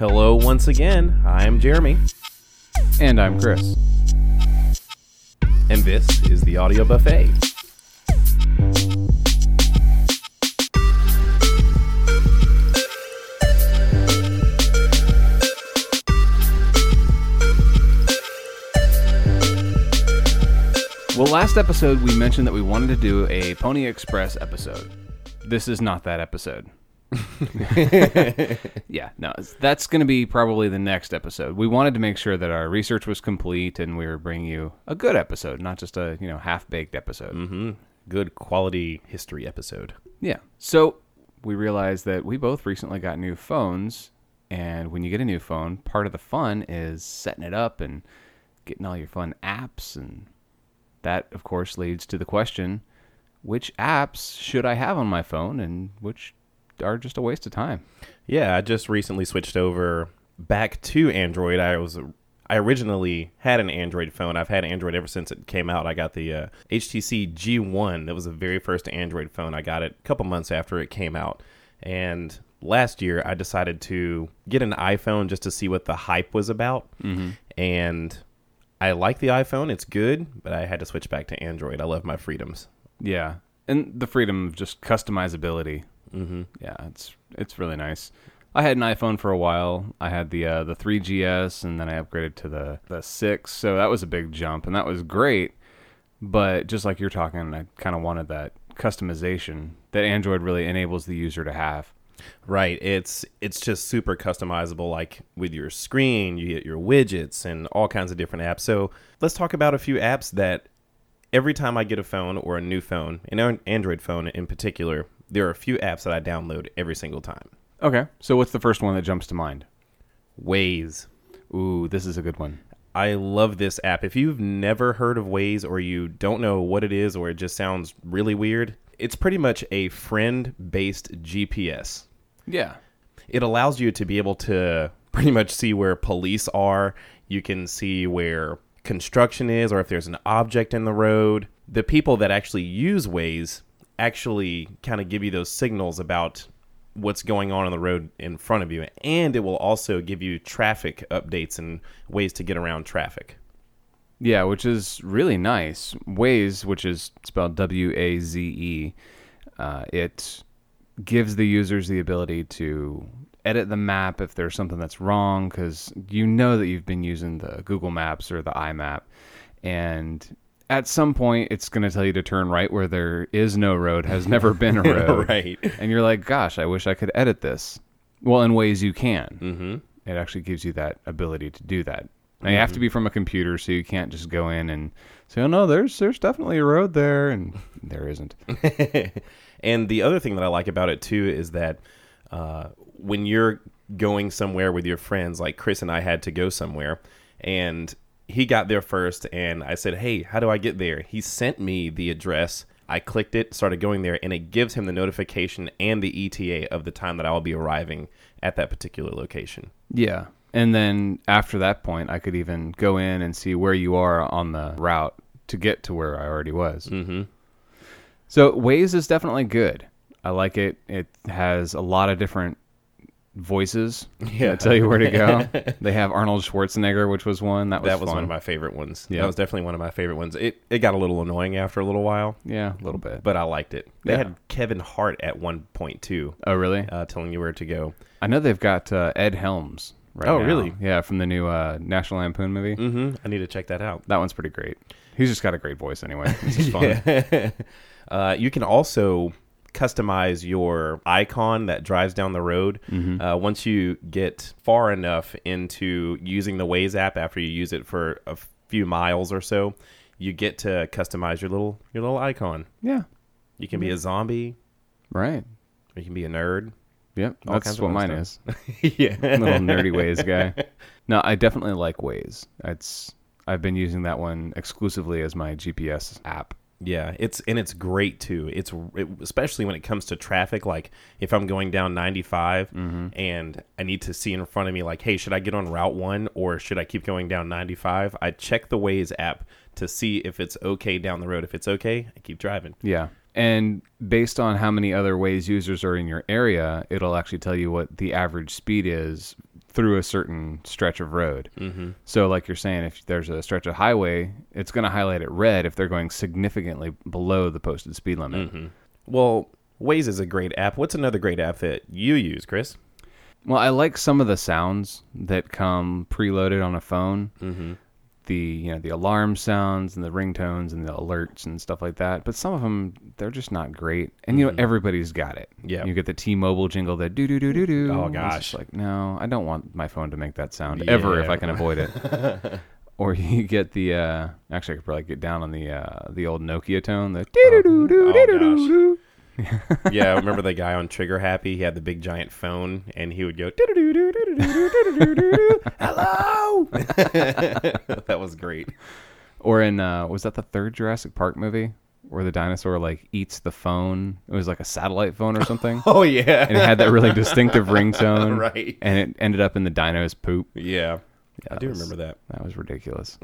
Hello once again. I'm Jeremy, And I'm Chris. and this is the Audio Buffet. Well, last episode we mentioned that we wanted to do a Pony Express episode. This is not that episode. yeah, no, that's going to be probably the next episode. We wanted to make sure that our research was complete and we were bringing you a good episode, not just a you know half baked episode. hmm Good quality history episode. Yeah. So we realized that we both recently got new phones, and when you get a new phone, part of the fun is setting it up and getting all your fun apps, and that, of course, leads to the question: which apps should I have on my phone, and which are just a waste of time? Yeah, I just recently switched over back to Android. I was I originally had an Android phone. I've had Android ever since it came out. I got the uh, HTC G1. That was the very first Android phone. I got it a couple months after it came out. And last year I decided to get an iPhone just to see what the hype was about. Mm-hmm. And I like the iPhone. It's good, but I had to switch back to Android. I love my freedoms. Yeah, and the freedom of just customizability. Hmm Yeah, it's it's really nice. I had an iPhone for a while. I had the uh, the 3GS, and then I upgraded to the the six. So that was a big jump, and that was great. But just like you're talking, I kind of wanted that customization that Android really enables the user to have. Right. It's it's just super customizable like with your screen, you get your widgets and all kinds of different apps. So, let's talk about a few apps that every time I get a phone or a new phone, an Android phone in particular, there are a few apps that I download every single time. Okay, so what's the first one that jumps to mind? Waze. Ooh, this is a good one. I love this app. If you've never heard of Waze or you don't know what it is or it just sounds really weird, it's pretty much a friend-based GPS. Yeah. it allows you to be able to pretty much see where police are. You can see where construction is or if there's an object in the road. The people that actually use Waze actually kind of give you those signals about what's going on on the road in front of you. And it will also give you traffic updates and ways to get around traffic. Yeah, which is really nice. Waze, which is spelled W A Z E, uh, it gives the users the ability to edit the map if there's something that's wrong, because you know that you've been using the Google Maps or the iMap, and at some point it's going to tell you to turn right where there is no road, has never been a road, right. and you're like, "Gosh, I wish I could edit this." Well, in Waze you can Mm-hmm. it actually gives you that ability to do that. Now you have to be from a computer, so you can't just go in and say, "Oh no, there's there's definitely a road there," and there isn't. and the other thing that I like about it too is that uh, when you're going somewhere with your friends, like Chris and I had to go somewhere, and he got there first, and I said, "Hey, how do I get there?" He sent me the address. I clicked it, started going there, and it gives him the notification and the ETA of the time that I will be arriving at that particular location. Yeah, and then after that point, I could even go in and see where you are on the route to get to where I already was. Mm-hmm. So Waze is definitely good. I like it. It has a lot of different voices Yeah. tell you where to go. they have Arnold Schwarzenegger, which was one that was That was fun. one of my favorite ones. Yeah. That was definitely one of my favorite ones. It it got a little annoying after a little while, yeah, a little bit. but I liked it. They Yeah. had Kevin Hart at one point too, Oh, really? uh, telling you where to go. I know they've got uh, Ed Helms. Right Oh, now. really? Yeah, from the new uh, National Lampoon movie. Mm-hmm. I need to check that out. That one's pretty great. He's just got a great voice anyway. This is fun. Yeah. uh, you can also customize your icon that drives down the road. Mm-hmm. Uh, once you get far enough into using the Waze app, after you use it for a few miles or so, you get to customize your little your little icon. Yeah. You can be a zombie. Right. Or you can be a nerd. Yep. All That's what mine is. yeah. Little nerdy Waze guy. No, I definitely like Waze. It's I've been using that one exclusively as my GPS app. Yeah, it's and it's great too. It's it, especially when it comes to traffic. Like if I'm going down 95 mm-hmm. and I need to see in front of me, like, hey, should I get on Route One or should I keep going down 95? I check the Waze app to see if it's okay down the road. If it's okay, I keep driving. Yeah. And based on how many other Waze users are in your area, it'll actually tell you what the average speed is through a certain stretch of road. Mm-hmm. So, like you're saying, if there's a stretch of highway, it's going to highlight it red if they're going significantly below the posted speed limit. Well, Waze is a great app. What's another great app that you use, Chris? Well, I like some of the sounds that come preloaded on a phone. Mm-hmm the you know the alarm sounds and the ringtones and the alerts and stuff like that. But some of them they're just not great. And you know everybody's got it. Yeah, you get the T-Mobile jingle that do do do do do. Oh gosh, like no, I don't want my phone to make that sound yeah. ever if I can avoid it. or you get the uh, actually I could probably get down on the uh, the old Nokia tone the do do do do do do. yeah, I remember the guy on Trigger Happy? He had the big giant phone, and he would go, hello, that was great. Or in uh was that the third Jurassic Park movie where the dinosaur like eats the phone? It was like a satellite phone or something. Oh yeah, and it had that really distinctive ringtone. Right. And it ended up in the dino's poop. yeah. I do was- remember that. That was ridiculous.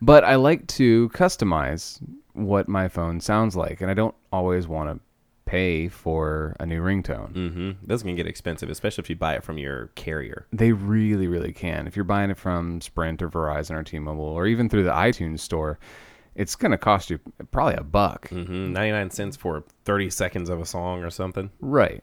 but I like to customize what my phone sounds like, and I don't always want to pay for a new ringtone. Mm-hmm. Those can get expensive, especially if you buy it from your carrier. They really, really can. If you're buying it from Sprint or Verizon or T-Mobile or even through the iTunes store, it's going to cost you probably a buck. Mm-hmm. Ninety-nine cents for thirty seconds of a song or something. Right.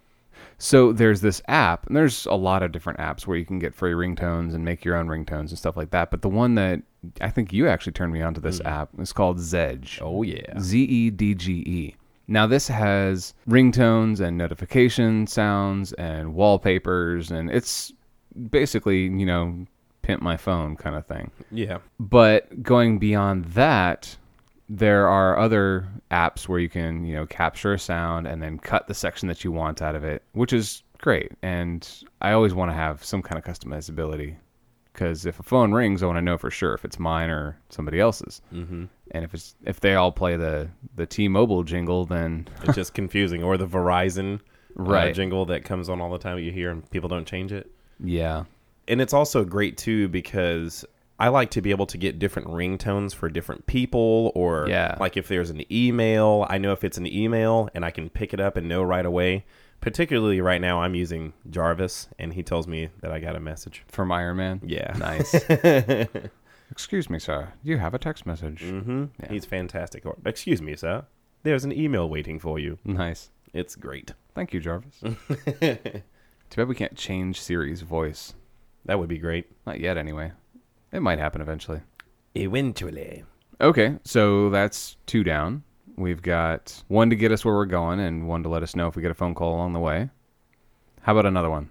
So there's this app, and there's a lot of different apps where you can get free ringtones and make your own ringtones and stuff like that. But the one that I think you actually turned me onto this app is called Zedge. Oh yeah. Z E D G E. Now this has ringtones and notification sounds and wallpapers, and it's basically you know pimp my phone kind of thing. Yeah. But going beyond that, there are other apps where you can, you know, capture a sound and then cut the section that you want out of it, which is great. And I always want to have some kind of customizability because if a phone rings, I want to know for sure if it's mine or somebody else's. Mm-hmm. And if it's if they all play the the T-Mobile jingle, then It's just confusing. Or the Verizon uh, Right. jingle that comes on all the time that you hear and people don't change it. yeah, and it's also great too because I like to be able to get different ringtones for different people or Yeah. like if there's an email, I know if it's an email and I can pick it up and know right away. Particularly right now I'm using Jarvis and he tells me that I got a message. from Iron Man. Yeah. nice. Excuse me, sir. You have a text message. Mm-hmm. He's fantastic. Or, Excuse me, sir. There's an email waiting for you. Nice. It's great. Thank you, Jarvis. Too bad we can't change Siri's voice. That would be great. Not yet, anyway. It might happen eventually. Eventually. Okay, so that's two down. We've got one to get us where we're going and one to let us know if we get a phone call along the way. How about another one?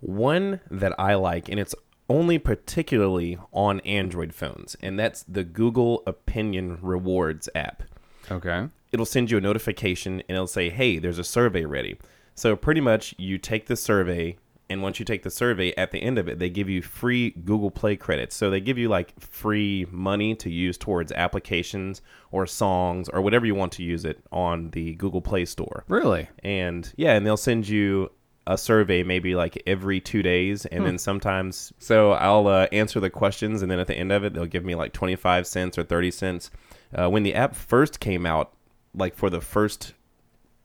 One that I like, and it's only particularly on Android phones, and that's the Google Opinion Rewards app. Okay. It'll send you a notification and it'll say, hey, there's a survey ready. So pretty much you take the survey, and once you take the survey, at the end of it, they give you free Google Play credits. So they give you like free money to use towards applications or songs or whatever you want to use it on the Google Play Store Really? and yeah and they'll send you a survey maybe like every two days and then sometimes so i'll uh, answer the questions and then at the end of it they'll give me like 25 cents or 30 cents uh, when the app first came out like for the first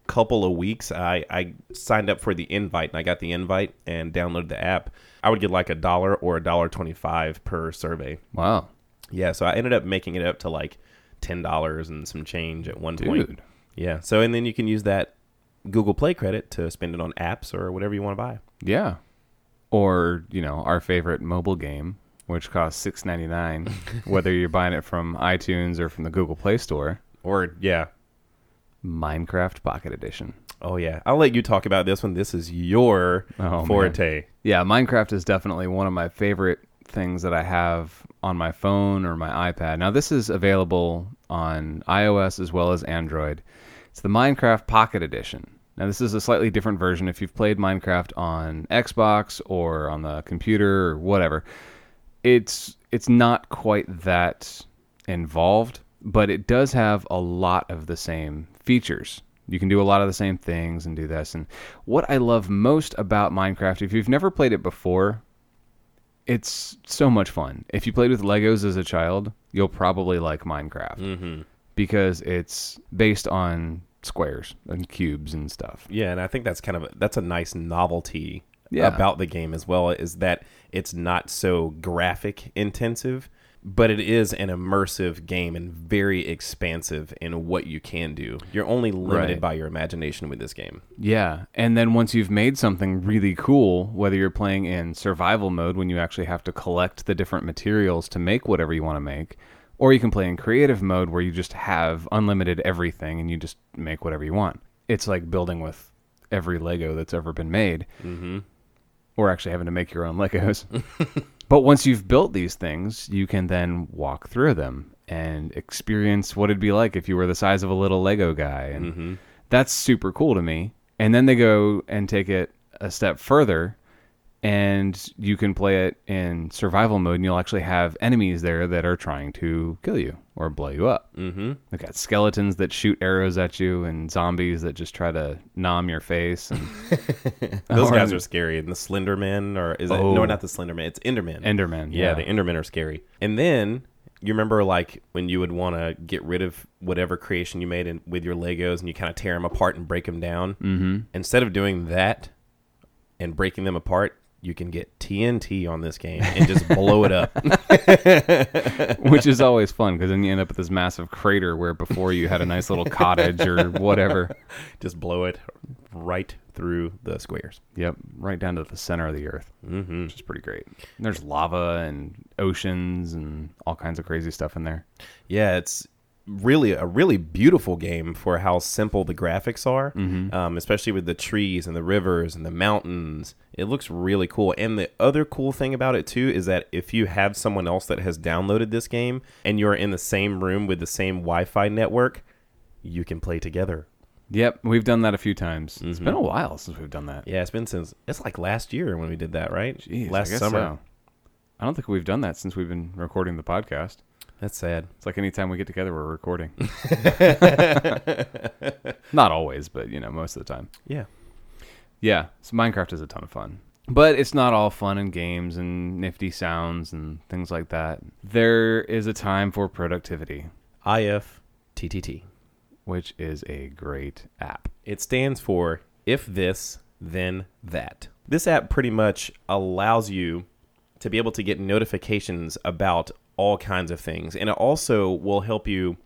couple of weeks I, I signed up for the invite and i got the invite and downloaded the app i would get like a dollar or a dollar 25 per survey Wow. yeah so i ended up making it up to like $10 and some change at one point yeah. So and then you can use that Google Play credit to spend it on apps or whatever you want to buy. Yeah. Or, you know, our favorite mobile game, which costs six ninety nine, whether you're buying it from iTunes or from the Google Play Store. Or yeah. Minecraft Pocket Edition. Oh yeah. I'll let you talk about this one. This is your Oh, man. forte. Yeah, Minecraft is definitely one of my favorite things that I have on my phone or my iPad. Now, this is available on iOS as well as Android. It's the Minecraft Pocket Edition. Now, this is a slightly different version. If you've played Minecraft on Xbox or on the computer or whatever, it's it's not quite that involved, but it does have a lot of the same features. You can do a lot of the same things and do this. And what I love most about Minecraft, if you've never played it before, it's so much fun. If you played with Legos as a child, you'll probably like Minecraft Mm-hmm. because it's based on squares and cubes and stuff. Yeah, and I think that's kind of a, that's a nice novelty Yeah. about the game as well is that it's not so graphic intensive, but it is an immersive game and very expansive in what you can do. You're only limited Right. by your imagination with this game. Yeah, and then once you've made something really cool, whether you're playing in survival mode when you actually have to collect the different materials to make whatever you want to make, or you can play in creative mode where you just have unlimited everything and you just make whatever you want. It's like building with every Lego that's ever been made, mm-hmm. or actually having to make your own Legos. but once you've built these things, you can then walk through them and experience what it'd be like if you were the size of a little Lego guy. And mm-hmm. that's super cool to me. And then they go and take it a step further, and you can play it in survival mode, and you'll actually have enemies there that are trying to kill you or blow you up. Mm-hmm. They've got skeletons that shoot arrows at you, and zombies that just try to nom your face. And Those guys are scary. And the Slender Man, or is it? No, Oh. not the Slender Man. It's Enderman. Enderman, Yeah, yeah. the Endermen are scary. And then you remember, like, when you would want to get rid of whatever creation you made in, with your Legos and you kind of tear them apart and break them down? Mm-hmm. Instead of doing that and breaking them apart, you can get TNT on this game and just blow it up. which is always fun because then you end up with this massive crater where before you had a nice little cottage or whatever. just blow it right through the squares. Yep, right down to the center of the earth, mm-hmm. which is pretty great. And there's lava and oceans and all kinds of crazy stuff in there. Yeah, it's really a really beautiful game for how simple the graphics are, um, especially with the trees and the rivers and the mountains. It looks really cool. And the other cool thing about it too is that if you have someone else that has downloaded this game and you're in the same room with the same Wi-Fi network, you can play together. Yep, we've done that a few times. It's been a while since we've done that. Yeah, it's been since it's like last year when we did that, right? Jeez, last summer. so. I don't think we've done that since we've been recording the podcast. That's sad. It's like anytime we get together, we're recording. Not always, but you know, most of the time. Yeah. Yeah, so Minecraft is a ton of fun. But it's not all fun and games and nifty sounds and things like that. There is a time for productivity, IFTTT. which is a great app. It stands for if this, then that. This app pretty much allows you to be able to get notifications about all kinds of things. And it also will help you.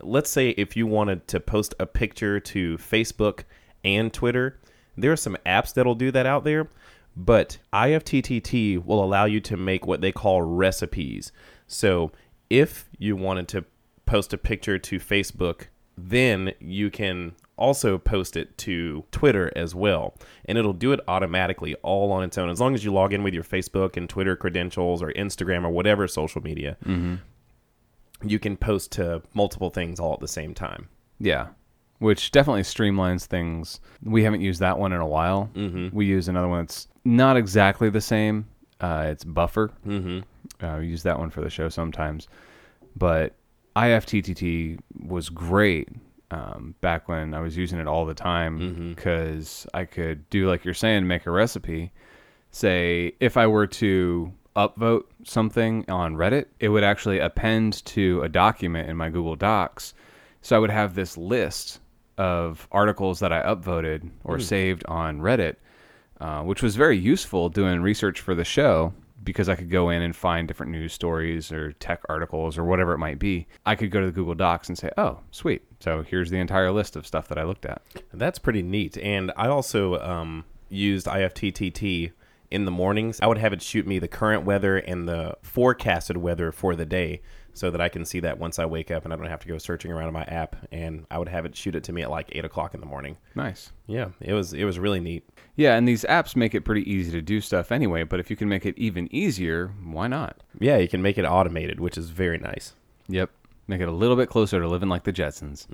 Let's say if you wanted to post a picture to Facebook and Twitter, there are some apps that'll do that out there. But IFTTT will allow you to make what they call recipes. So if you wanted to post a picture to Facebook, then you can also post it to Twitter as well. And it'll do it automatically all on its own. As long as you log in with your Facebook and Twitter credentials or Instagram or whatever social media, you can post to multiple things all at the same time. Yeah, which definitely streamlines things. We haven't used that one in a while. Mm-hmm. We use another one that's not exactly the same. Uh, it's Buffer. Mm-hmm. Uh, we use that one for the show sometimes. But IFTTT was great um, back when I was using it all the time because I could do, like you're saying, make a recipe. Say, if I were to upvote something on Reddit, it would actually append to a document in my Google Docs. So I would have this list of articles that I upvoted or saved on Reddit, uh, which was very useful doing research for the show because I could go in and find different news stories or tech articles or whatever it might be. I could go to the Google Docs and say, oh, sweet. So here's the entire list of stuff that I looked at. That's pretty neat. And I also um, used IFTTT in the mornings. I would have it shoot me the current weather and the forecasted weather for the day so that I can see that once I wake up and I don't have to go searching around in my app. And I would have it shoot it to me at like eight o'clock in the morning. Nice. Yeah, it was it was really neat. Yeah, and these apps make it pretty easy to do stuff anyway, but if you can make it even easier, why not? Yeah, you can make it automated, which is very nice. Yep. Make it a little bit closer to living like the Jetsons.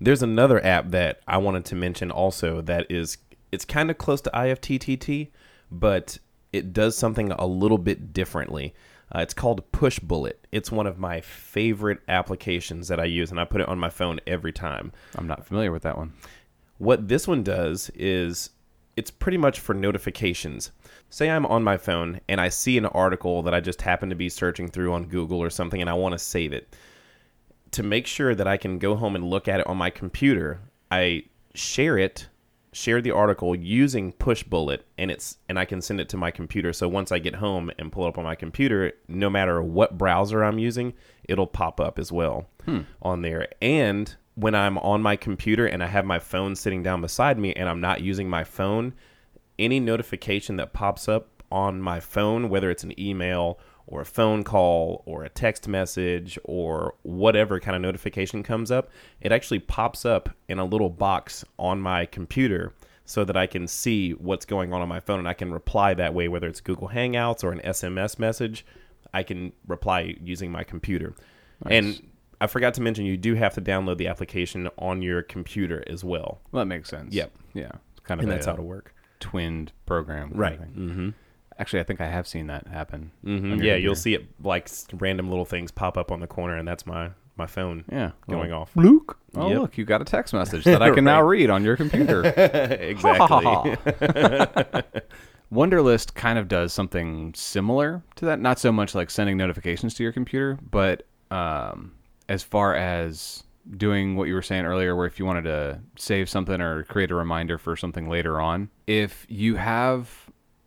There's another app that I wanted to mention also that is it's kind of close to IFTTT, but it does something a little bit differently. Uh, it's called Pushbullet. It's one of my favorite applications that I use, and I put it on my phone every time. I'm not familiar with that one. What this one does is it's pretty much for notifications. Say I'm on my phone and I see an article that I just happen to be searching through on Google or something and I want to save it. To make sure that I can go home and look at it on my computer, I share it share the article using Pushbullet, and it's and I can send it to my computer. So once I get home and pull it up on my computer, no matter what browser I'm using, it'll pop up as well hmm. on there. And when I'm on my computer and I have my phone sitting down beside me and I'm not using my phone, any notification that pops up on my phone, whether it's an email or a phone call or a text message or whatever kind of notification comes up, it actually pops up in a little box on my computer so that I can see what's going on on my phone and I can reply that way, whether it's Google Hangouts or an SMS message. I can reply using my computer. And I forgot to mention you do have to download the application on your computer as well. Well, that makes sense. Yep. Yeah. It's kind of And that's how it'll work. twinned program. Right. Mm-hmm. Actually, I think I have seen that happen. hmm on your Yeah, you'll see it like random little things pop up on the corner, and that's my my phone Yeah. going off. Luke. Oh, Yep. look, you got a text message that I can now read on your computer. exactly. Wunderlist kind of does something similar to that. Not so much like sending notifications to your computer, but um, as far as doing what you were saying earlier, where if you wanted to save something or create a reminder for something later on, if you have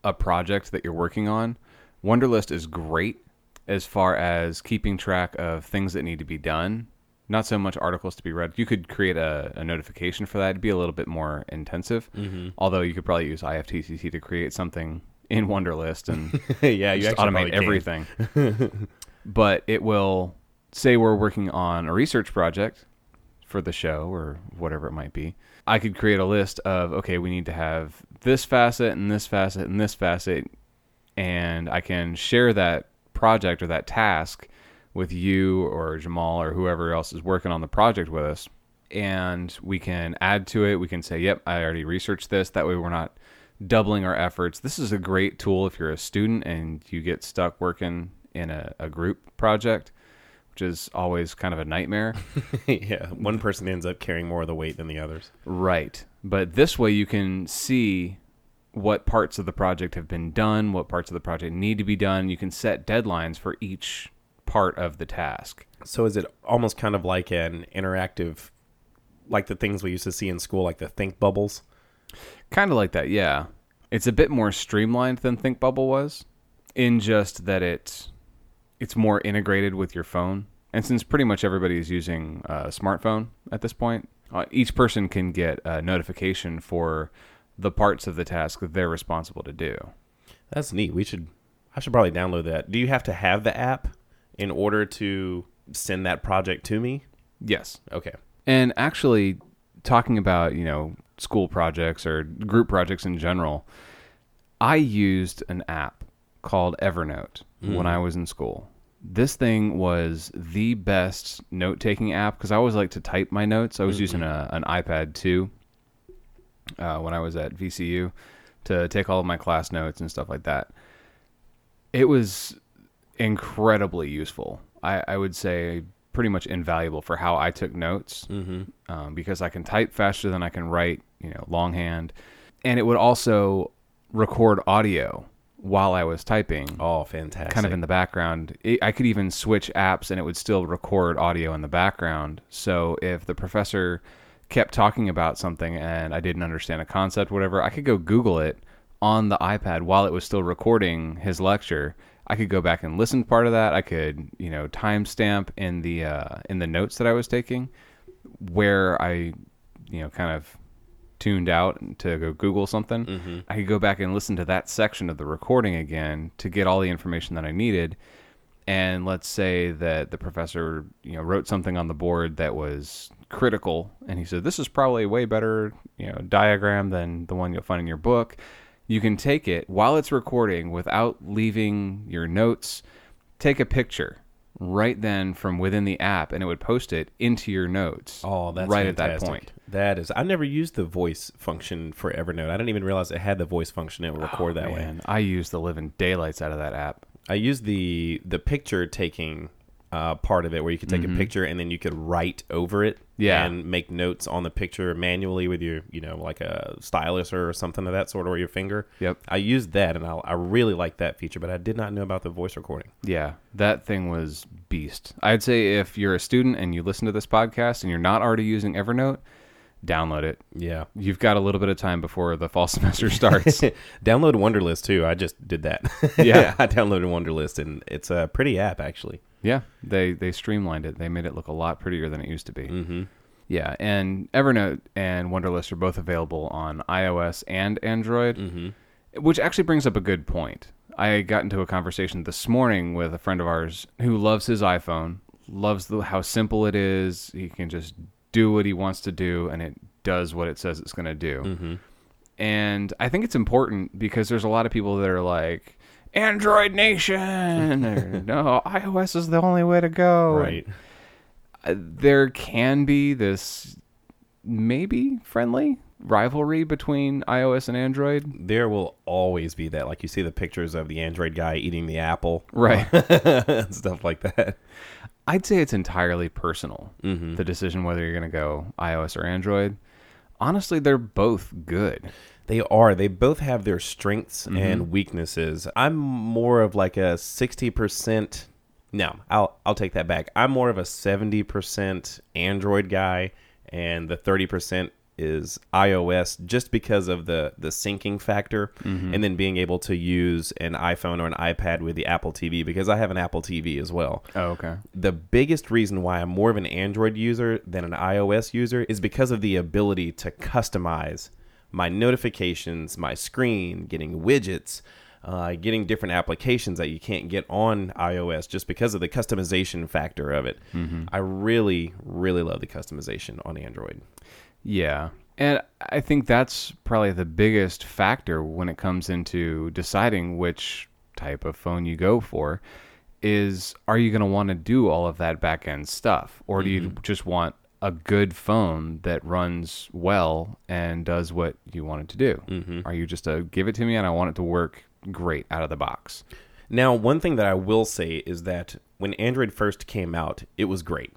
a project that you're working on, Wunderlist is great as far as keeping track of things that need to be done. Not so much articles to be read. You could create a, a notification for that. It'd be a little bit more intensive. Although you could probably use IFTTT to create something in Wunderlist and yeah, you automate everything. but it will say we're working on a research project for the show or whatever it might be. I could create a list of okay, we need to have this facet and this facet and this facet, and I can share that project or that task with you or Jamal or whoever else is working on the project with us. And we can add to it. We can say, yep, I already researched this. That way we're not doubling our efforts. This is a great tool if you're a student and you get stuck working in a, a group project, which is always kind of a nightmare. yeah, one person ends up carrying more of the weight than the others. Right. But this way you can see what parts of the project have been done, what parts of the project need to be done. You can set deadlines for each part of the task. So is it almost kind of like an interactive, like the things we used to see in school, like the think bubbles? Kind of like that, yeah. It's a bit more streamlined than think bubble was in just that it's it's more integrated with your phone. And since pretty much everybody is using a smartphone at this point, uh, each person can get a notification for the parts of the task that they're responsible to do. That's neat. We should. I should probably download that. Do you have to have the app in order to send that project to me? Yes. Okay. And actually, talking about you know school projects or group projects in general, I used an app called Evernote when I was in school. This thing was the best note taking app because I always like to type my notes. I was using a, an iPad too uh, when I was at VCU to take all of my class notes and stuff like that. It was incredibly useful. I, I would say pretty much invaluable for how I took notes um, because I can type faster than I can write, you know, longhand, and it would also record audio while I was typing Oh, fantastic. kind of in the background. It, I could even switch apps and it would still record audio in the background. So if the professor kept talking about something and I didn't understand a concept, whatever, I could go Google it on the iPad while it was still recording his lecture. I could go back and listen to part of that. I could, you know, timestamp in the uh, in the notes that I was taking where I, you know, kind of tuned out to go Google something, mm-hmm. I could go back and listen to that section of the recording again to get all the information that I needed. And let's say that the professor, you know, wrote something on the board that was critical, and he said, "This is probably a way better, you know, diagram than the one you'll find in your book." You can take it while it's recording without leaving your notes. Take a picture right then from within the app, and it would post it into your notes. Oh, that's right at that fantastic. point. That is. I never used the voice function for Evernote. I didn't even realize it had the voice function. It would record that way. Man, I use the living daylights out of that app. I used the the picture taking uh, part of it where you could take a picture and then you could write over it. Yeah. And make notes on the picture manually with your, you know, like a stylus or something of that sort or your finger. Yep. I used that and I, I really liked that feature, but I did not know about the voice recording. Yeah, that thing was beast. I'd say if you're a student and you listen to this podcast and you're not already using Evernote, download it. Yeah. You've got a little bit of time before the fall semester starts. Download Wunderlist too. I just did that. Yeah. I downloaded Wunderlist and it's a pretty app actually. Yeah, they they streamlined it. They made it look a lot prettier than it used to be. Mm-hmm. Yeah, and Evernote and Wunderlist are both available on iOS and Android, Mm-hmm. which actually brings up a good point. I got into a conversation this morning with a friend of ours who loves his iPhone, loves the, how simple it is. He can just do what he wants to do, and it does what it says it's going to do. Mm-hmm. And I think it's important because there's a lot of people that are like, Android Nation, or no, iOS is the only way to go. Right. Uh, there can be this maybe friendly rivalry between iOS and Android. There will always be that. Like you see the pictures of the Android guy eating the apple. Right. and stuff like that. I'd say it's entirely personal, Mm-hmm. the decision whether you're going to go iOS or Android. Honestly, they're both good. They are. They both have their strengths and mm-hmm. weaknesses. I'm more of like a 60%. No, I'll I'll take that back. I'm more of a 70% Android guy and the 30% is iOS just because of the the syncing factor mm-hmm. and then being able to use an iPhone or an iPad with the Apple TV because I have an Apple TV as well. Oh, okay. the biggest reason why I'm more of an Android user than an iOS user is because of the ability to customize my notifications, my screen, getting widgets, uh, getting different applications that you can't get on iOS just because of the customization factor of it. I really, really love the customization on Android. Yeah. And I think that's probably the biggest factor when it comes into deciding which type of phone you go for is are you going to want to do all of that back end stuff or do you just want a good phone that runs well and does what you want it to do? Mm-hmm. Are you just a give it to me and I want it to work great out of the box? Now, one thing that I will say is that when Android first came out, it was great.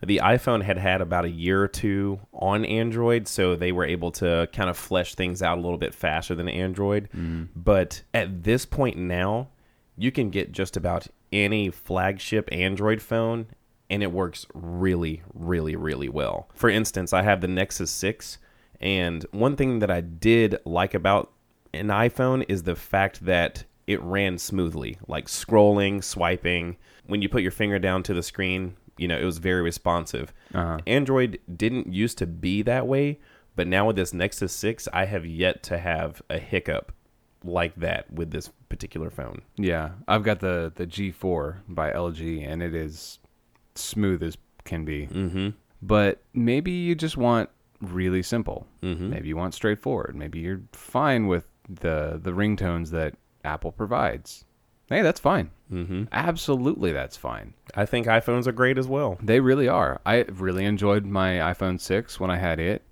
The iPhone had had about a year or two on Android, so they were able to kind of flesh things out a little bit faster than Android. But at this point now, you can get just about any flagship Android phone and it works really, really, really well. For instance, I have the Nexus 6, and one thing that I did like about an iPhone is the fact that it ran smoothly, like scrolling, swiping. When you put your finger down to the screen, you know, it was very responsive. Uh-huh. Android didn't used to be that way, but now with this Nexus 6, I have yet to have a hiccup like that with this particular phone. Yeah, I've got the the G4 by LG, and it is smooth as can be. Mm-hmm. But maybe you just want really simple. Mhm. Maybe you want straightforward. Maybe you're fine with the the ringtones that Apple provides. Hey, that's fine. Mm-hmm. Absolutely, that's fine. I think iPhones are great as well. They really are. I really enjoyed my iPhone 6 when I had it.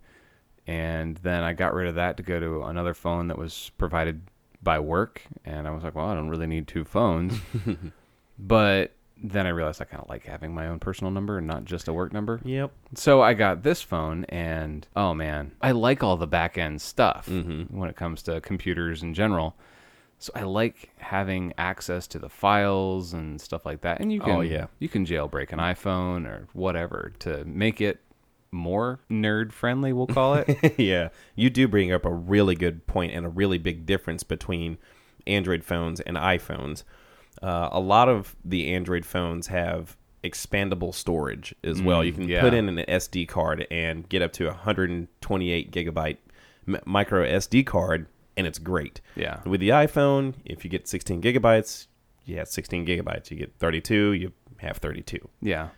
And then I got rid of that to go to another phone that was provided by work. And I was like, well, I don't really need two phones. but then I realized I kind of like having my own personal number and not just a work number. Yep. So I got this phone, and oh man, I like all the back end stuff Mhm. when it comes to computers in general. So I like having access to the files and stuff like that. And you can, Oh, yeah. you can jailbreak an iPhone or whatever to make it more nerd friendly. We'll call it. yeah, you do bring up a really good point and a really big difference between Android phones and iPhones. Uh, a lot of the Android phones have expandable storage as well. You can yeah. put in an SD card and get up to a 128 gigabyte micro SD card, and it's great. yeah, With the iPhone, if you get 16 gigabytes, you have 16 gigabytes. You get 32, you have 32. yeah.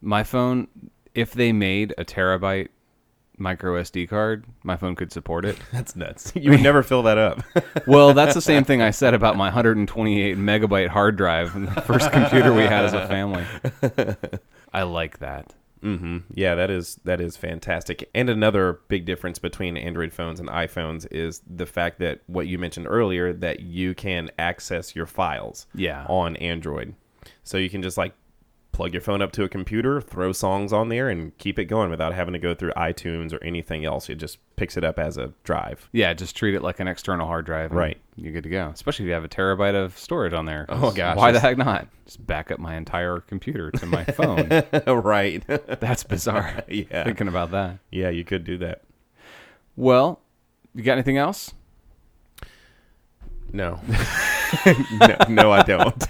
My phone, if they made a terabyte micro SD card, my phone could support it. That's nuts. You would never fill that up. Well, that's the same thing I said about my 128 megabyte hard drive in the first computer we had as a family. I like that. hmm Yeah, that is that is fantastic. And another big difference between Android phones and iPhones is the fact that what you mentioned earlier that you can access your files Yeah. on Android. So you can just like plug your phone up to a computer, throw songs on there and keep it going without having to go through iTunes or anything else. It just picks it up as a drive. Yeah, just treat it like an external hard drive. and Right. You're good to go. Especially if you have a terabyte of storage on there. Oh, gosh, Why the heck not? Just back up my entire computer to my phone. right. That's bizarre. yeah. Thinking about that. Yeah, you could do that. Well, you got anything else? No. no, no, I don't.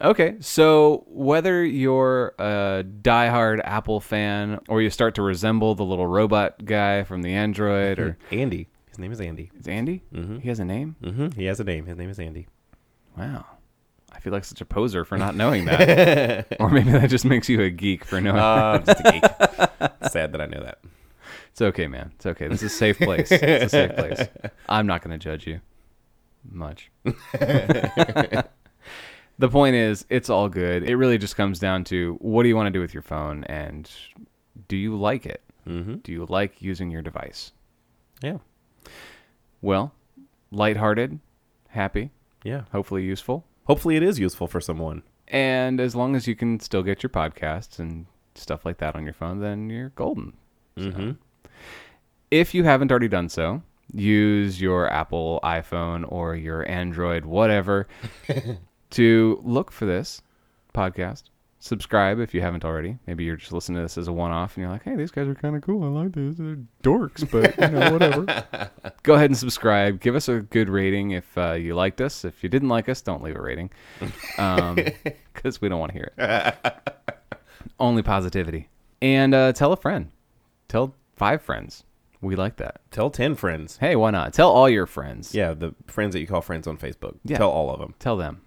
Okay, so whether you're a diehard Apple fan or you start to resemble the little robot guy from the Android, or Andy. His name is Andy. It's Andy? Mm-hmm. He has a name. hmm He has a name. His name is Andy. Wow, I feel like such a poser for not knowing that. or maybe that just makes you a geek for knowing. Uh, I'm just a geek. Sad that I know that. it's okay, man. It's okay. This is a safe place. It's a safe place. I'm not going to judge you much. The point is, it's all good. It really just comes down to what do you want to do with your phone and do you like it? Mm-hmm. Do you like using your device? Yeah. Well, lighthearted, happy, Yeah. hopefully useful. Hopefully, it is useful for someone. And as long as you can still get your podcasts and stuff like that on your phone, then you're golden. Mm-hmm. If you haven't already done so, use your Apple iPhone or your Android, whatever, to look for this podcast. Subscribe if you haven't already. Maybe you're just listening to this as a one off and you're like, hey, these guys are kind of cool. I like these. They're dorks, but you know, whatever. Go ahead and subscribe. Give us a good rating if uh, you liked us. If you didn't like us, don't leave a rating because we don't want to hear it. Only positivity. And uh, tell a friend. Tell five friends. We like that. Tell 10 friends. Hey, why not? Tell all your friends. Yeah, the friends that you call friends on Facebook. Yeah. Tell all of them. Tell them.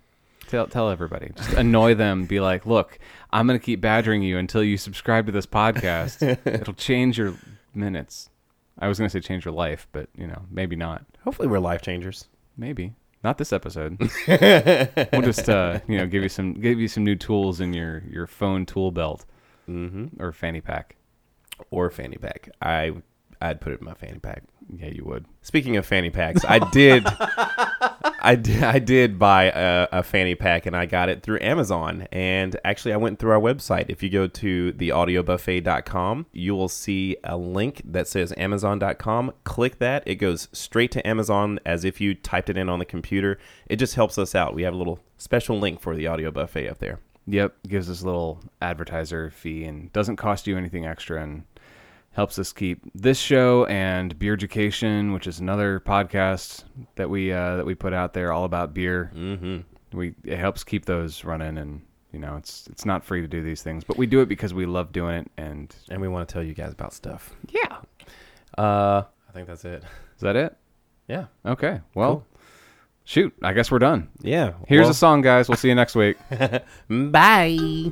Tell tell everybody. Just annoy them. Be like, look, I'm gonna keep badgering you until you subscribe to this podcast. It'll change your minutes. I was gonna say change your life, but you know, maybe not. Hopefully, we're life changers. Maybe not this episode. we'll just uh, you know give you some give you some new tools in your your phone tool belt Mm-hmm. or fanny pack. Or fanny pack. I, I'd put it in my fanny pack. Yeah, you would. Speaking of fanny packs, I did, I did, I did buy a, a fanny pack, and I got it through Amazon. And actually, I went through our website. If you go to theaudiobuffet.com, you will see a link that says Amazon.com. Click that; it goes straight to Amazon as if you typed it in on the computer. It just helps us out. We have a little special link for the audio buffet up there. Yep, gives us a little advertiser fee and doesn't cost you anything extra and helps us keep this show and Beer Education, which is another podcast that we uh, that we put out there all about beer. Mm-hmm. We it helps keep those running and you know it's it's not free to do these things, but we do it because we love doing it. And And we want to tell you guys about stuff. yeah, Uh, I think that's it. is that it? Yeah. Okay, well, Cool. shoot, I guess we're done. Yeah. Here's well- a song, guys. We'll see you next week. Bye.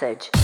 Message.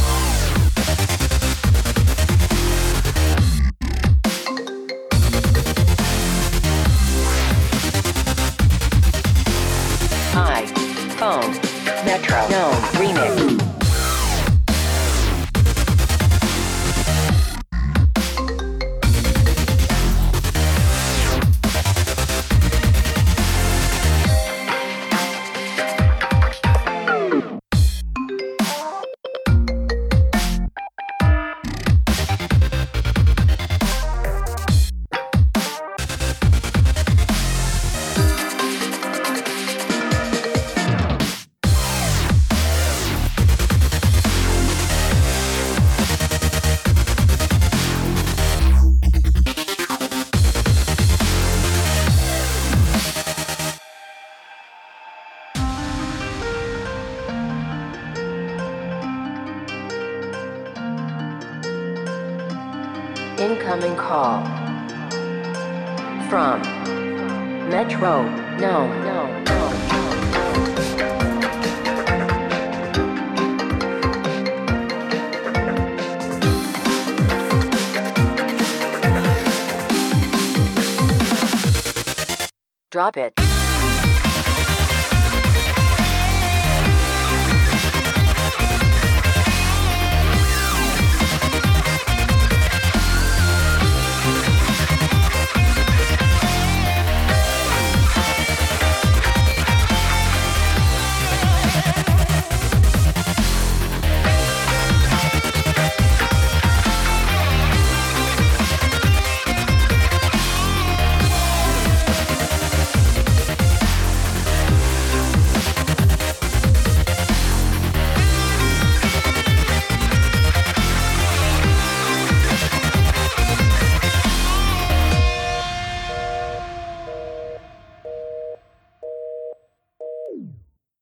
Drop it.